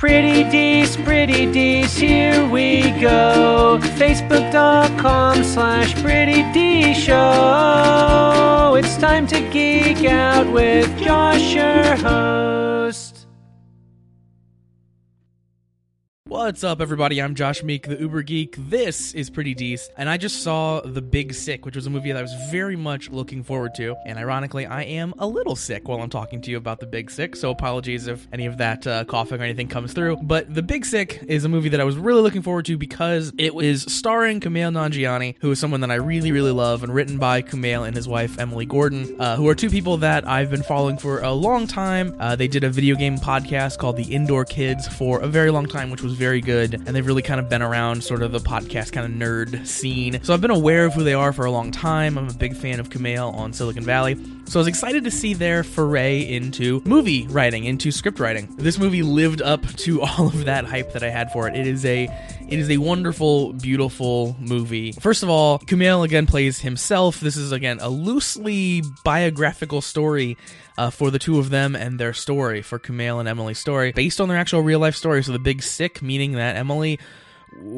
Pretty Dees, Pretty Dees, here we go. Facebook.com slash Pretty D Show. It's time to geek out with Josh, your host. What's up, everybody? I'm Josh Meek, the Uber Geek. This is Pretty Decent, and I just saw The Big Sick, which was a movie that I was very much looking forward to. And ironically, I am a little sick while I'm talking to you about The Big Sick, so apologies if any of that uh, coughing or anything comes through. But The Big Sick is a movie that I was really looking forward to because it was starring Kumail Nanjiani, who is someone that I really, really love, and written by Kumail and his wife Emily Gordon, uh, who are two people that I've been following for a long time. Uh, they did a video game podcast called The Indoor Kids for a very long time, which was very good, and they've really kind of been around sort of the podcast kind of nerd scene. So I've been aware of who they are for a long time. I'm a big fan of Kumail on Silicon Valley. So I was excited to see their foray into movie writing, into script writing. This movie lived up to all of that hype that I had for it. It is a it is a wonderful, beautiful movie. First of all, Kumail again plays himself. This is again a loosely biographical story uh, for the two of them and their story, for Kumail and Emily's story, based on their actual real life story. So the big sick, meaning that Emily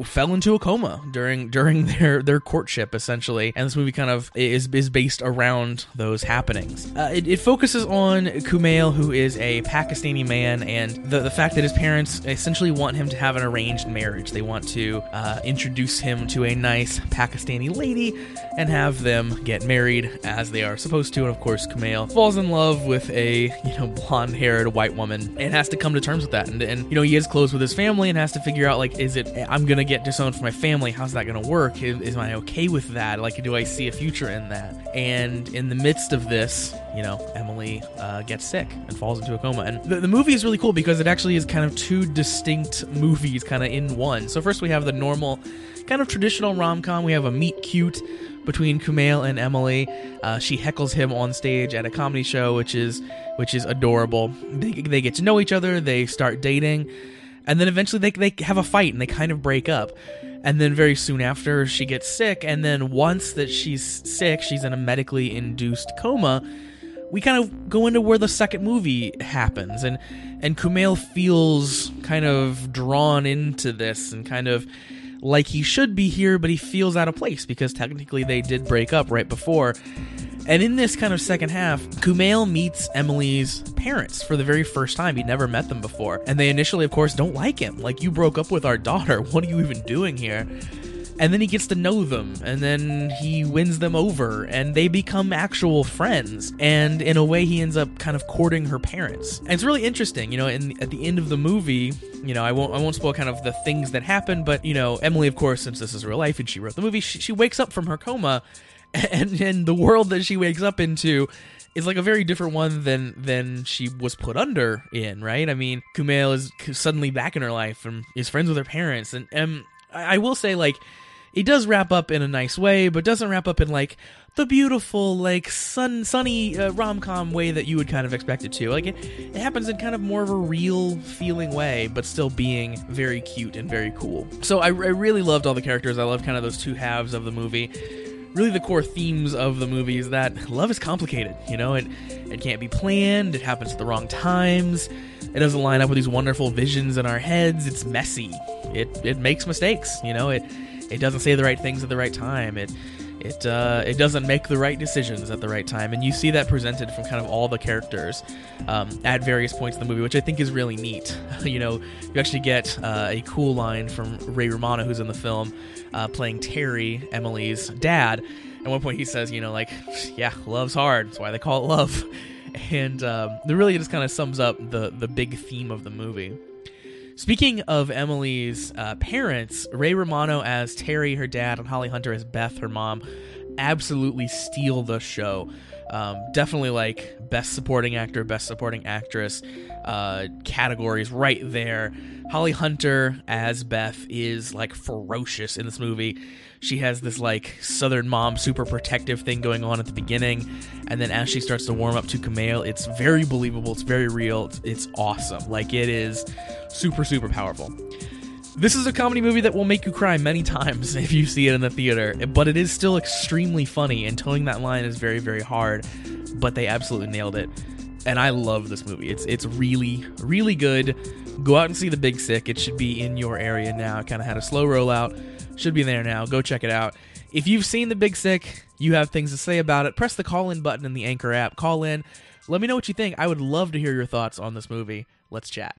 fell into a coma during during their their courtship essentially. And this movie kind of is is based around those happenings. Uh, it, it focuses on Kumail who is a Pakistani man and the, the fact that his parents essentially want him to have an arranged marriage. They want to uh, introduce him to a nice Pakistani lady and have them get married as they are supposed to. And of course Kumail falls in love with a you know blonde haired white woman and has to come to terms with that. And, and you know he is close with his family and has to figure out like is it I'm gonna get disowned from my family. How's that gonna work? Is, is I okay with that? Like, do I see a future in that? And in the midst of this, you know, Emily uh, gets sick and falls into a coma. And the, the movie is really cool because it actually is kind of two distinct movies, kind of in one. So first we have the normal, kind of traditional rom com. We have a meet cute between Kumail and Emily. Uh, she heckles him on stage at a comedy show, which is which is adorable. They, they get to know each other. They start dating and then eventually they, they have a fight and they kind of break up. And then very soon after she gets sick. And then once that she's sick she's in a medically induced coma we kind of go into where the second movie happens. And and Kumail feels kind of drawn into this and kind of like he should be here but he feels out of place because technically they did break up right before and in this kind of second half, Kumail meets Emily's parents for the very first time. He'd never met them before. And they initially, of course, don't like him. Like, you broke up with our daughter. What are you even doing here? And then he gets to know them, and then he wins them over, and they become actual friends. And in a way, he ends up kind of courting her parents. And it's really interesting, you know. In at the end of the movie, you know, I won't I won't spoil kind of the things that happen, but you know, Emily, of course, since this is real life and she wrote the movie, she, she wakes up from her coma and and the world that she wakes up into is like a very different one than than she was put under in, right? I mean, Kumail is suddenly back in her life and is friends with her parents, and um, I will say like it does wrap up in a nice way, but doesn't wrap up in like the beautiful like sun sunny uh, rom-com way that you would kind of expect it to. Like it, it happens in kind of more of a real feeling way, but still being very cute and very cool. So I, I really loved all the characters. I love kind of those two halves of the movie really the core themes of the movie is that love is complicated. You know, it it can't be planned. It happens at the wrong times. It doesn't line up with these wonderful visions in our heads. It's messy. It it makes mistakes. You know, it it doesn't say the right things at the right time. It it uh, it doesn't make the right decisions at the right time, and you see that presented from kind of all the characters um, at various points in the movie, which I think is really neat. you know, you actually get uh, a cool line from Ray Romano, who's in the film, uh, playing Terry, Emily's dad. At one point, he says, "You know, like, yeah, love's hard. That's why they call it love." And um, it really just kind of sums up the the big theme of the movie. Speaking of Emily's uh, parents, Ray Romano as Terry, her dad, and Holly Hunter as Beth, her mom, absolutely steal the show. Um, definitely like best supporting actor, best supporting actress uh, categories right there. Holly Hunter as Beth is like ferocious in this movie. She has this like southern mom super protective thing going on at the beginning, and then as she starts to warm up to Kumail, it's very believable, it's very real, it's, it's awesome. Like it is super super powerful. This is a comedy movie that will make you cry many times if you see it in the theater, but it is still extremely funny, and towing that line is very, very hard, but they absolutely nailed it. And I love this movie. It's it's really, really good, Go out and see The Big Sick. It should be in your area now. It kind of had a slow rollout. Should be there now. Go check it out. If you've seen The Big Sick, you have things to say about it, press the call in button in the Anchor app. Call in. Let me know what you think. I would love to hear your thoughts on this movie. Let's chat.